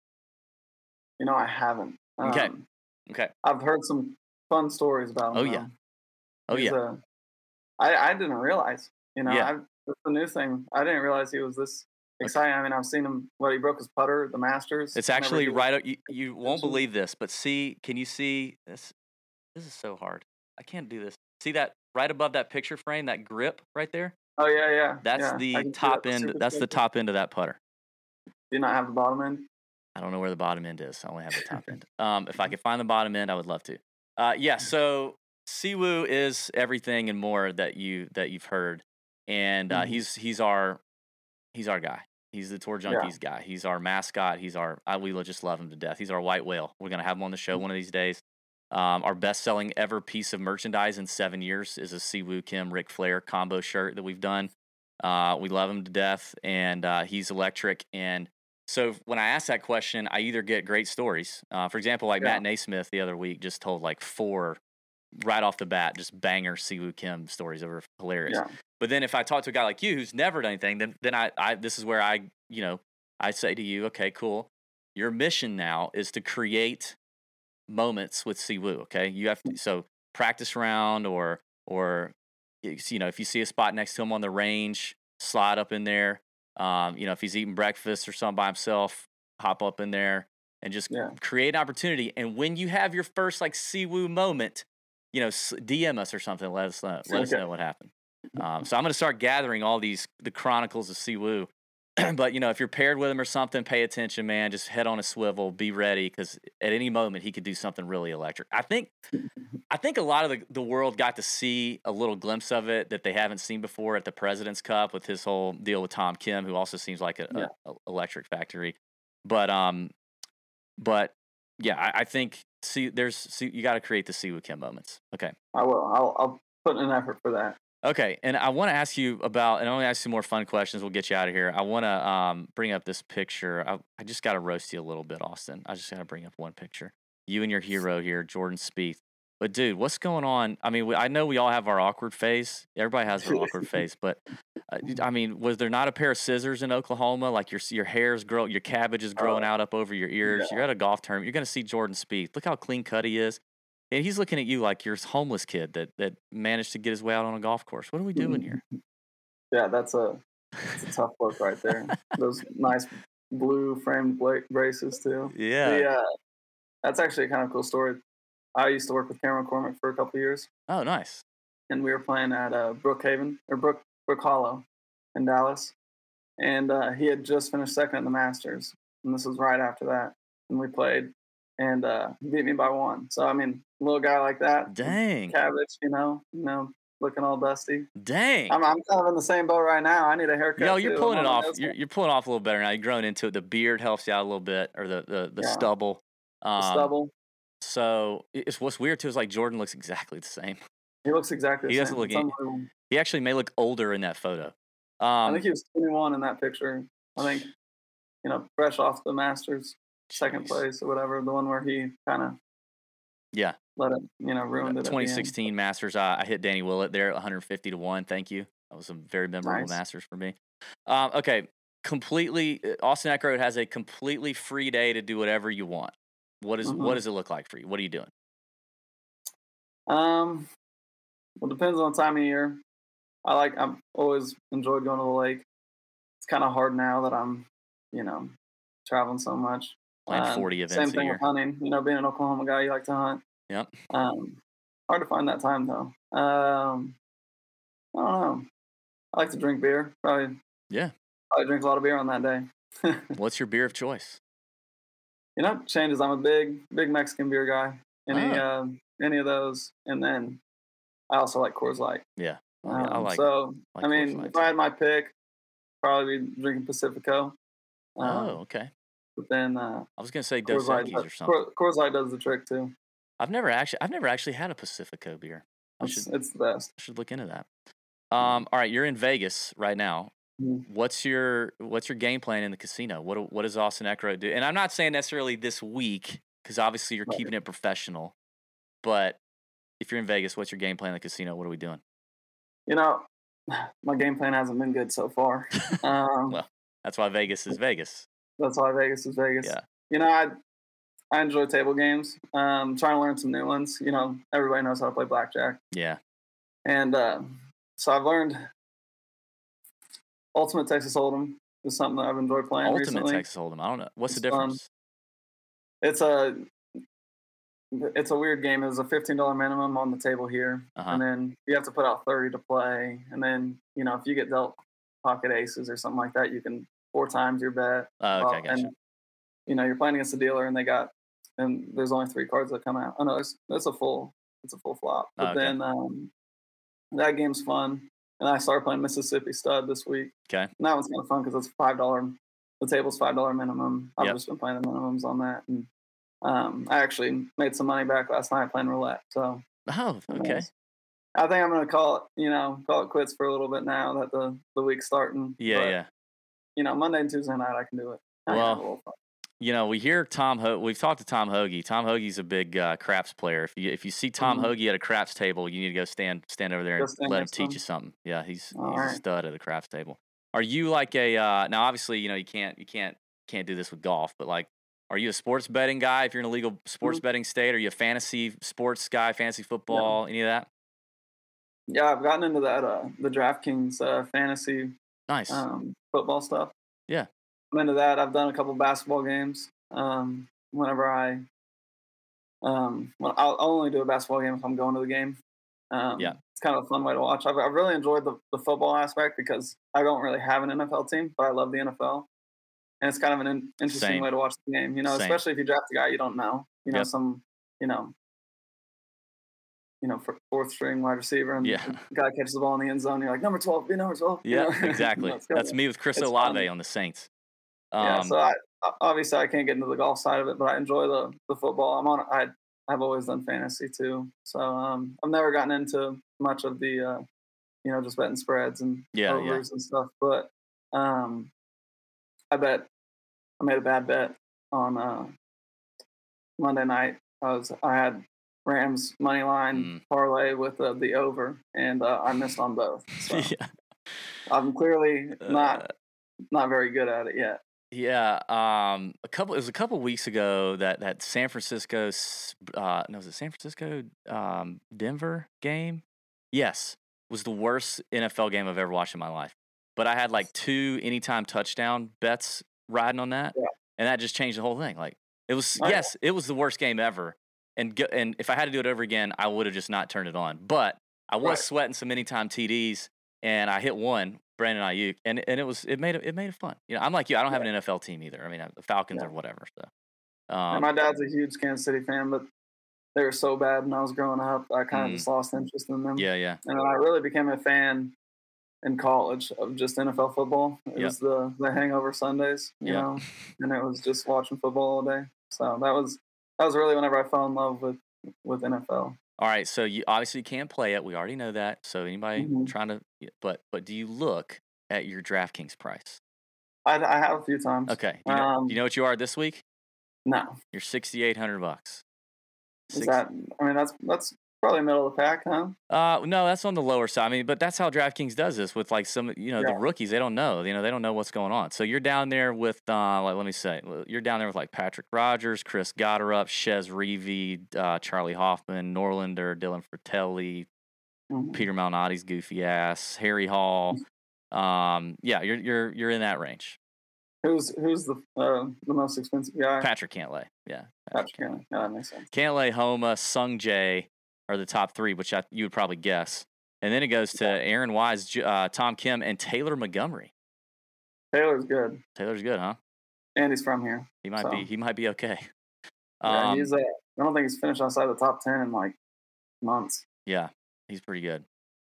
You know, I haven't. Okay. Um, Okay. I've heard some fun stories about him. Oh, yeah. Oh He's, yeah. uh, I I didn't realize. You know, Yeah. I, that's the new thing. I didn't realize he was this exciting. I mean, I've seen him. What he broke his putter, the Masters. It's actually right. You, you won't believe this, but see, can you see this? This is so hard. I can't do this. See that right above that picture frame, that grip right there? Oh yeah, yeah. That's yeah. The top that, end. super That's the top end of that putter. Do you not have the bottom end? I don't know where the bottom end is. I only have the top end. Um, if I could find the bottom end, I would love to. Uh, yeah. So Siwoo is everything and more that you that you've heard, and uh, Mhm. he's he's our he's our guy. He's the tour Yeah. junkies guy. He's our mascot. He's our I, we just love him to death. He's our white whale. We're gonna have him on the show one of these days. Um, our best selling ever piece of merchandise in seven years is a Siwoo Kim Ric Flair combo shirt that we've done. Uh, we love him to death, and uh, he's electric. And so when I ask that question, I either get great stories. Uh, for example, like Yeah. Matt Naismith the other week just told like four right off the bat, just banger Siwoo Kim stories that were hilarious. Yeah. But then if I talk to a guy like you who's never done anything, then then I, I this is where I you know I say to you, okay, cool. Your mission now is to create moments with Siwoo. Okay, you have to so practice round or or you know if you see a spot next to him on the range, slide up in there. Um, you know if he's eating breakfast or something by himself, hop up in there and just Yeah. create an opportunity. And when you have your first like Siwoo moment, you know DM us or something. Let us know. Let us know what happened. Um, so I'm going to start gathering all these the chronicles of Siwoo. but you know, if you're paired with him or something, pay attention, man. Just head on a swivel, be ready, because at any moment he could do something really electric. I think, I think a lot of the, the world got to see a little glimpse of it that they haven't seen before at the President's Cup with his whole deal with Tom Kim, who also seems like a, a- Yeah. electric factory. But um, but yeah, I, I think see there's see, you got to create the Siwoo Kim moments. Okay. I will. I'll, I'll put in an effort for that. Okay, and I want to ask you about, and I want to ask you more fun questions. We'll get you out of here. I want to um, bring up this picture. I, I just got to roast you a little bit, Austin. I just got to bring up one picture. You and your hero here, Jordan Spieth. But dude, what's going on? I mean, we, I know we all have our awkward face. Everybody has their awkward face, but uh, I mean, was there not a pair of scissors in Oklahoma? Like your your hair's grow, your cabbage is growing Oh, out up over your ears. You're at a golf tournament. You're gonna see Jordan Spieth. Look how clean cut he is. And he's looking at you like you're a homeless kid that that managed to get his way out on a golf course. What are we doing here? Yeah, that's a that's a tough look right there. Those nice blue framed braces too. yeah. The, uh, that's actually a kind of cool story. I used to work with Cameron McCormick for a couple of years, Oh, nice. and we were playing at uh, Brookhaven or Brook Brook Hollow in Dallas, and uh, he had just finished second in the Masters, and this was right after that, and we played, and uh, he beat me by one. So I mean, a little guy like that, Dang. cabbage, you know, you know, looking all dusty. Dang. I'm, I'm kind of in the same boat right now. I need a haircut. Yo, you're too. pulling I'm it off. You're, you're pulling off a little better now. You're growing into it. The beard helps you out a little bit, or the the, the Yeah. stubble. Um, The stubble. So it's what's weird too is like Jordan looks exactly the same. He looks exactly. he the doesn't same. look unbelievable. He actually may look older in that photo. Um, I think he was 21 in that picture. I think, you know, fresh off the Masters, second place or whatever, the one where he kind of Yeah. let it, you know, ruined it. at the end. 2016 Masters. I, I hit Danny Willett there at 150 to one. Thank you. That was a very memorable Nice. Masters for me. Um, okay, completely. uh, Austin Eckroat has a completely free day to do whatever you want. What is what Mhm. does it look like for you? What are you doing? Um, well, depends on the time of year. I like. I've always enjoyed going to the lake. It's kind of hard now that I'm, you know, traveling so much. Playing Um, 40 Same events a thing with hunting. You know, being an Oklahoma guy, you like to hunt. Yep. Um, hard to find that time though. Um, I don't know. I like to drink beer. Probably. Yeah. Probably drink a lot of beer on that day. What's your beer of choice? You know, changes. I'm a big, big Mexican beer guy. Any, um, any of those, and then I also like Coors Light. Yeah, Oh, yeah, I Um, like. so like I mean, if I had my pick, probably be drinking Pacifico. Um, oh, okay. But then uh, I was gonna say Coors, Dos Light, Equis or something. Coors, Coors Light does the trick too. I've never actually, I've never actually had a Pacifico beer. I It's, should, it's the best. I should look into that. Um, all right, you're in Vegas right now. Mhm. What's your what's your game plan in the casino? What what does Austin Eckroat do? And I'm not saying necessarily this week because obviously you're keeping it professional. But if you're in Vegas, what's your game plan in the casino? What are we doing? You know, my game plan hasn't been good so far. Um, Well, That's why Vegas is Vegas. that's why Vegas is Vegas. Yeah. You know, I I enjoy table games. Um, trying to learn some new ones. You know, everybody knows how to play blackjack, Yeah. and uh, so I've learned Ultimate Texas Hold'em is something that I've enjoyed playing Ultimate recently. Texas Hold'em. I don't know. What's the It's fun. difference? It's a it's a weird game. It's a fifteen dollar minimum on the table here, Uh-huh. and then you have to put out thirty to play. And then you know if you get dealt pocket aces or something like that, you can four times your bet. Oh, okay, Well, gotcha. And you know you're playing against a dealer, and they got and there's only three cards that come out. Oh no, it's it's a full it's a full flop. But Oh, okay. then um, that game's fun. And I started playing Mississippi Stud this week. Okay. And that one's kind of fun because it's five dollar. The table's five dollar minimum. I've Yep. just been playing the minimums on that, and um, I actually made some money back last night playing roulette. So Oh, okay. I think I'm gonna call it. You know, call it quits for a little bit now that the the week's starting. Yeah, But, yeah. You know, Monday and Tuesday night I can do it. I Well, a little fun. You know, we hear Tom. Ho- We've talked to Tom Hoge. Tom Hoge's a big uh, craps player. If you if you see Tom Mhm. Hoge at a craps table, you need to go stand stand over there Go and let him teach him. you something. Yeah, he's All he's a stud at the craps table. Are you like a uh, now? Obviously, you know you can't you can't can't do this with golf, but like, are you a sports betting guy? If you're in a legal sports Mm-hmm. betting state, are you a fantasy sports guy? Fantasy football, any of that? Yeah, I've gotten into that uh the DraftKings uh, fantasy Nice. um, football stuff. Yeah. I'm into that. I've done a couple basketball games. Um, whenever I, um, well, I'll, I'll only do a basketball game if I'm going to the game. Um, Yeah. it's kind of a fun way to watch. I've, I've really enjoyed the, the football aspect because I don't really have an NFL team, but I love the NFL, and it's kind of an in, interesting Same. way to watch the game. You know, Same. especially if you draft a guy you don't know. You know, Yep. some, you know. You know, for fourth string wide receiver, and Yeah. the guy catches the ball in the end zone. You're like, number twelve, be number twelve. you yeah, know? exactly. Let's. That's me with Chris It's Olave on the Saints. Yeah, Um, so I obviously I can't get into the golf side of it, but I enjoy the the football. I'm on. I I've always done fantasy too, so um, I've never gotten into much of the, uh, you know, just betting spreads and Yeah, yeah. overs and stuff. But um, I bet I made a bad bet on uh, Monday night. I was I had Rams money line Mm. parlay with uh, the over, and uh, I missed on both. So yeah. I'm clearly not Uh, not very good at it yet. Yeah, um, a couple. It was a couple weeks ago that that San Francisco, uh, no, was it San Francisco, um, Denver game? Yes, was the worst NFL game I've ever watched in my life. But I had like two anytime touchdown bets riding on that, Yeah. and that just changed the whole thing. Like it was, yeah. yes, it was the worst game ever. And go, and if I had to do it over again, I would have just not turned it on. But I was Right. sweating some anytime TDs, and I hit one, Brandon Aiyuk, and and it was it made it, it made it fun. You know, I'm like you. I don't have an NFL team either. I mean, uh, the Falcons Yeah. or whatever. So, um, my dad's a huge Kansas City fan, but they were so bad when I was growing up. I kind of Mm. just lost interest in them. yeah, yeah, And I really became a fan in college of just NFL football. It Yep. was the, the hangover Sundays, you Yep. know, and it was just watching football all day. So that was that was really whenever I fell in love with with NFL. All right, so you obviously can't play it. We already know that. So anybody Mhm. trying to, but but do you look at your DraftKings price? I, I have a few times. Okay, do you, know, Um, you know what you are this week? No, You're sixty eight hundred bucks. is Six- that? I mean, that's that's probably middle of the pack, huh? Uh, no, that's on the lower side. I mean, but that's how DraftKings does this with like some, you know, the rookies. They don't know, you know, they don't know what's going on. So you're down there with, uh, like, let me say, you're down there with like Patrick Rodgers, Chris Gotterup, Chez Reavie, uh, Charley Hoffman, Norlander, Dylan Frittelli, Mhm. Peter Malnati's goofy ass, Harry Hall. Um, yeah, you're you're you're in that range. Who's who's the uh, the most expensive guy? Patrick Cantlay, yeah, Patrick Cantlay. Yeah, that makes sense. Cantlay, Homa, Sung Jae are the top three, which I, you would probably guess. And then it goes to Aaron Wise, uh, Tom Kim, and Taylor Montgomery. Taylor's good, Taylor's good, huh? and he's from here. He might So- be. He might be okay. Yeah, Um, he's. Uh, I don't think he's finished outside the top ten in like months. yeah, he's pretty good.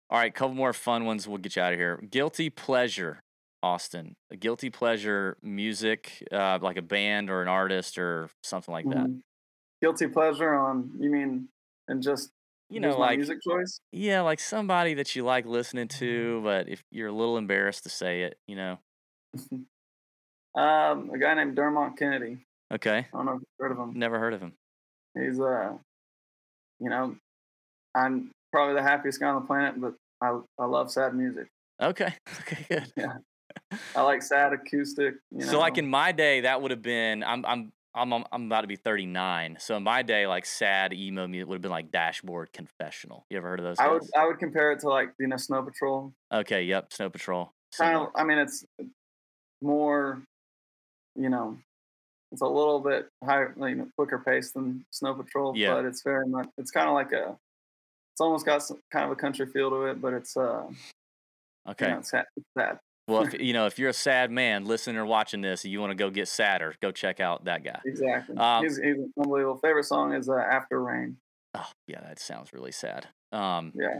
All right, couple more fun ones. We'll get you out of here. Guilty pleasure, Austin. A guilty pleasure music, uh, like a band or an artist or something like that. Mhm. Guilty pleasure on you mean and just You know, like music choice. yeah, like somebody that you like listening to, but if you're a little embarrassed to say it, you know. Um, a guy named Dermot Kennedy. Okay, I don't know if you've heard of him. never heard of him. He's uh, you know, I'm probably the happiest guy on the planet, but I I love sad music. Okay, okay, good. Yeah. I like sad acoustic. You know, So like in my day, that would have been I'm I'm I'm I'm I'm about to be 39. So in my day, like sad emo music would have been like Dashboard Confessional. You ever heard of those? I would? I would compare it to like you know Snow Patrol. Okay. Yep. Snow Patrol. Kind of. I mean, it's more. You know, it's a little bit higher, you know, quicker pace than Snow Patrol, Yeah. but it's very much. It's kind of like a. It's almost got some kind of a country feel to it, but it's uh. Okay. You know, it's. It's sad. Well, if you know if you're a sad man listening or watching this, and you want to go get sadder, go check out that guy. Exactly. Um, he's, he's unbelievable. Favorite song is uh, After Rain. Oh yeah, that sounds really sad. Um, Yeah.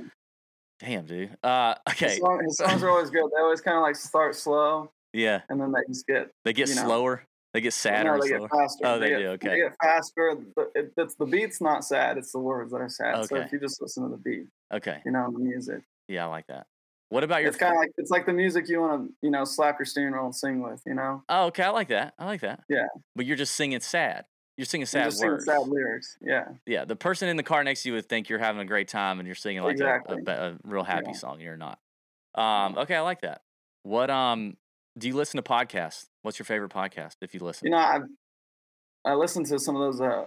damn, dude. Uh, okay. His, song, his songs are always good. They always kind of like start slow Yeah, and then they just get they get you know, slower. They get sadder no, they slower. get faster. Oh, they get, do, okay. They get faster. It, it's the beat's not sad. It's the words that are sad. So if you just listen to the beat, Okay. you know, the music, Yeah, I like that. What about your? it's kind of like it's like the music you want to you know slap your steering wheel and sing with. You know, oh, okay. I like that. I like that. Yeah. But you're just singing sad. You're singing You're sad just singing sad lyrics. Yeah, Yeah, the person in the car next to you would think you're having a great time and you're singing like a- a, a, real happy Yeah. song. You're not. Um, okay, I like that. What um do you listen to podcasts? What's your favorite podcast if you listen? you know, I I listen to some of those uh,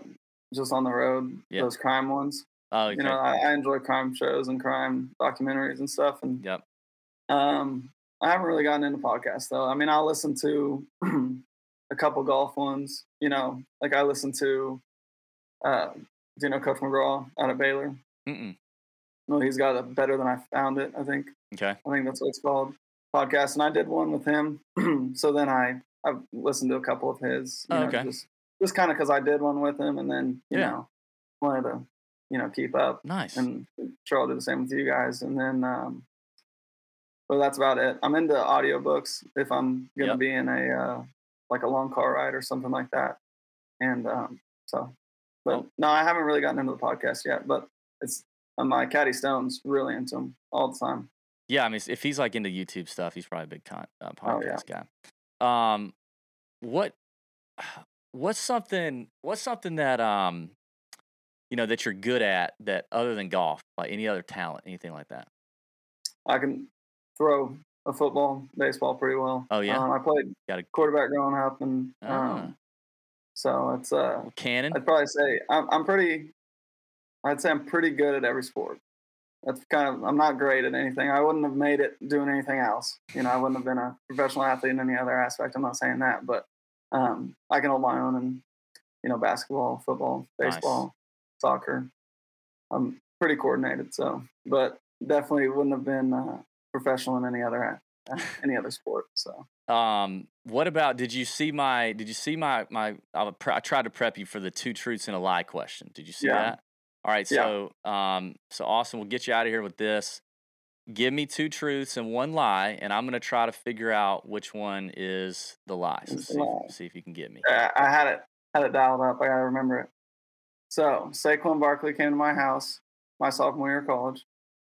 just on the road, Yeah. those crime ones. oh, okay. You know, I, I enjoy crime shows and crime documentaries and stuff, and yep. Um, I haven't really gotten into podcasts though. I mean, I'll listen to a couple golf ones. You know, like I listen to, uh, do you know Coach McGraw out of Baylor? Mm-mm. Well, he's got a better than I found it. I think. Okay. I think that's what it's called. Podcast, and I did one with him. so then I I've listened to a couple of his. You Oh, know, okay. Just just kind of because I did one with him, and then you Yeah. know wanted to you know keep up Nice. and sure I'll do the same with you guys. And then, um, but that's about it. I'm into audiobooks if I'm gonna Yep. be in a uh, like a long car ride or something like that. And um, so, but Oh. no, I haven't really gotten into the podcast yet. But it's uh, my caddy Stone's really into them all the time. yeah, I mean, if he's like into YouTube stuff, he's probably a big con- uh, Oh, yeah. podcast guy. Um, what what's something what's something that um you know that you're good at that other than golf, like any other talent, anything like that? I can throw a football, baseball pretty well. Oh, yeah? um, I played Got a quarterback growing up, and um, Ah. so it's uh, cannon? I'd probably say I'm, I'm pretty. I'd say I'm pretty good at every sport. That's kind of. I'm not great at anything. I wouldn't have made it doing anything else. You know, I wouldn't have been a professional athlete in any other aspect. I'm not saying that, but um, I can hold my own in, you know, basketball, football, Nice. baseball, soccer. I'm pretty coordinated. So, but definitely wouldn't have been uh, professional in any other any other sport. So. Um, what about? Did you see my? Did you see my my? I, pre- I tried to prep you for the two truths and a lie question. Did you see Yeah. that? All right. Yeah. So, um, so Austin, we'll get you out of here with this. Give me two truths and one lie, and I'm gonna try to figure out which one is the lie. So see, lie. see if you can get me. I, I had it had it dialed up. I gotta remember it. So Saquon Barkley came to my house my sophomore year of college,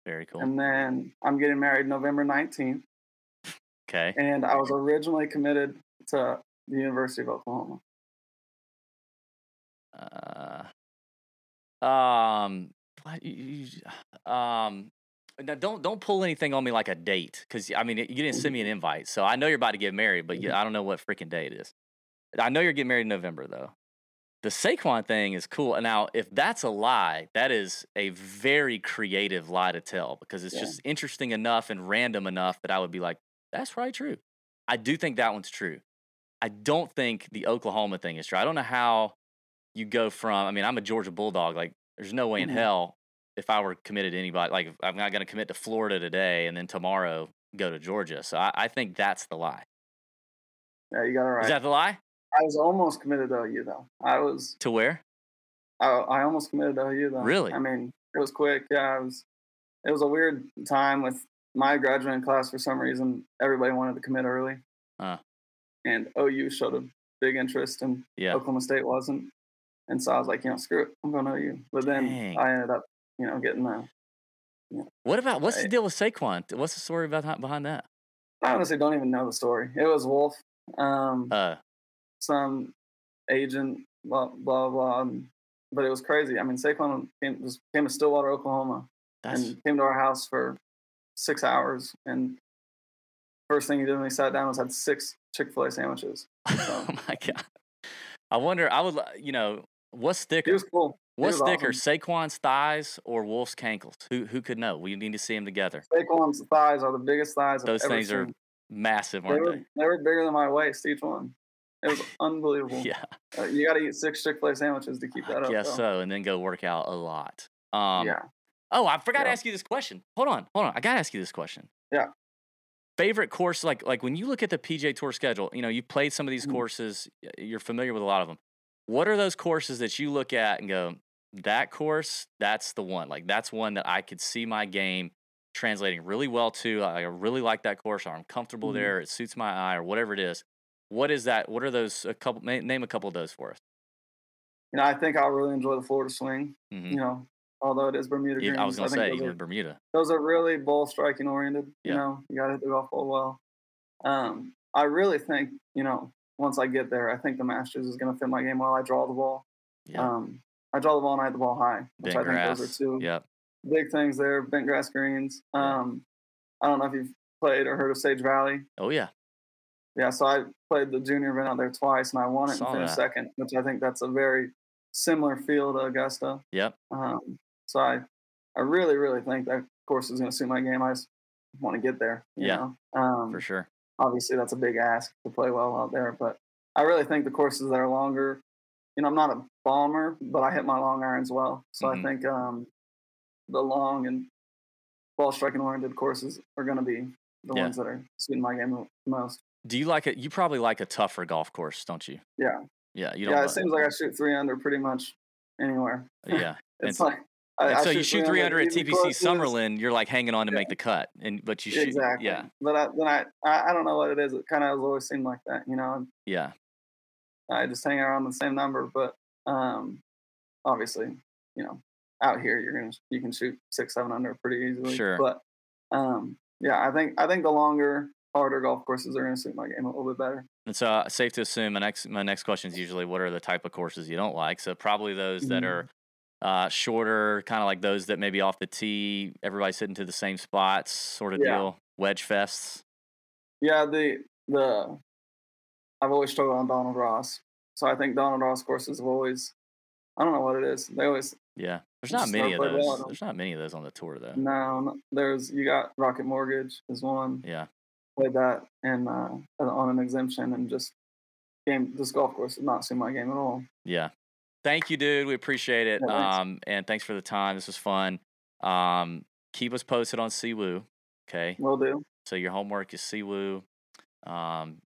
Very cool. and then I'm getting married November 19th, Okay. and I was originally committed to the University of Oklahoma. Uh, um, you- um, now don't don't pull anything on me like a date because I mean you didn't send me an invite, so I know you're about to get married, but you, I don't know what freaking day it is. I know you're getting married in November though. The Saquon thing is cool. Now, if that's a lie, that is a very creative lie to tell because it's Yeah. just interesting enough and random enough that I would be like, that's probably true. I do think that one's true. I don't think the Oklahoma thing is true. I don't know how you go from, I mean, I'm a Georgia Bulldog. Like, there's no way in Mhm. hell if I were committed to anybody, like, I'm not going to commit to Florida today and then tomorrow go to Georgia. So I, I think that's the lie. Yeah, you got it right. Is that the lie? I was almost committed to OU though. I was. To where? I, I almost committed to OU though. Really? I mean, it was quick. Yeah, it was. It was a weird time with my graduating class. For some reason, everybody wanted to commit early, Uh. and OU showed a big interest, and Yeah. Oklahoma State wasn't. And so I was like, you know, screw it, I'm going to OU. But then Dang. I ended up, you know, getting the. What about, what's the deal with Saquon? What's the story about behind that? I honestly don't even know the story. It was Wolff, um, Uh, some agent, blah blah blah. and- But it was crazy. I mean, Saquon came, just came to Stillwater, Oklahoma, that's, and came to our house for six hours. And first thing he did when he sat down was had six Chick Fil A sandwiches. oh my God. I wonder. I would. You know, what's He thicker? was cool. What's thicker, awesome. Saquon's thighs or Wolff's cankles? Who who could know? We need to see them together. Saquon's thighs are the biggest thighs Those I've things are massive, They aren't were, they? they were bigger than my waist, each one. It was unbelievable. Yeah, Uh, you got to eat six Chick Fil A sandwiches to keep that I up. guess though. so. And then go work out a lot. Um, yeah. Oh, I forgot to ask you this question. Hold on, hold on. I gotta ask you this question. Yeah. Favorite course, like like when you look at the PGA Tour schedule, you know you've played some of these Mhm. courses. You're familiar with a lot of them. What are those courses that you look at and go, that course, that's the one. Like that's one that I could see my game translating really well to. I I really like that course, or I'm comfortable Mhm. there. It suits my eye, or whatever it is. What is that? What are those? A couple. Name a couple of those for us. You know, I think I'll really enjoy the Florida swing. Mhm. You know, although it is Bermuda greens, I was gonna think say you're in Bermuda. those are really ball striking oriented. You Yeah. know, you got to hit the golf ball well. Um, I really think you know once I get there, I think the Masters is going to fit my game well. I draw the ball. Yeah. Um, I draw the ball and I hit the ball high, which Bent I think those are two Yep. big things there. Bent grass greens. Um, I don't know if you've played or heard of Sage Valley. Oh yeah. Yeah, so I played the junior event out there twice, and I won it Saw and finished that. second, which I think that's a very similar feel to Augusta. Yep. Um, so I, I really, really think that course is going to suit my game. I just want to get there. You Yeah, know? um, For sure. Obviously, that's a big ask to play well out there, but I really think the courses that are longer. You know, I'm not a bomber, but I hit my long irons well. So Mhm. I think um, the long and ball striking oriented courses are going to be the Yeah. ones that are suiting my game most. Do you like it? You probably like a tougher golf course, don't you? Yeah. Yeah. You don't. Yeah, it seems like I shoot three under pretty much anywhere. yeah. It's And- like I, And so you shoot 300 at TPC. Summerlin, you're like hanging on to Yeah. make the cut, and but you shoot. Exactly. Yeah. But I, then I, I, I don't know what it is. It kind of has always seemed like that, you know. Yeah. I just hang around the same number, but um, obviously, you know, out here you're gonna you can shoot six, seven under pretty easily. Sure. But um, yeah, I think I think the longer, harder golf courses are gonna suit my game a little bit better. And so, uh, safe to assume my next my next question is usually what are the type of courses you don't like? So probably those that Mhm. are uh, shorter, kind of like those that maybe off the tee, everybody's hitting to the same spots, sort of Yeah. deal. Wedge fests. Yeah, the the I've always struggled on Donald Ross, so I think Donald Ross courses have always I don't know what it is. They always Yeah. There's not many of well those. There's not many of those on the tour though. no, no there's you got Rocket Mortgage is one. Yeah. Played that and uh, on an exemption and just game this golf course did not suit my game at all. Yeah. Thank you, dude. We appreciate it. Yeah, um, and thanks for the time. This was fun. Um, keep us posted on Siwoo. Okay. Will do. So your homework is Siwoo. Um,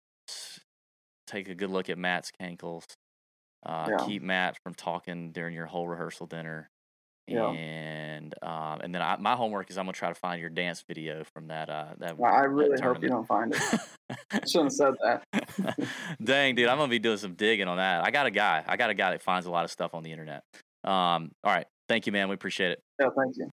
take a good look at Matt's cankles. Uh, Yeah. Keep Matt from talking during your whole rehearsal dinner. Yeah. And um, and then I, my homework is I'm gonna try to find your dance video from that uh that. Well, I that really hope you don't find it. I shouldn't have said that. Dang, dude, I'm gonna be doing some digging on that. I got a guy. I got a guy that finds a lot of stuff on the internet. Um, all right, thank you, man. We appreciate it. Yeah, thank you.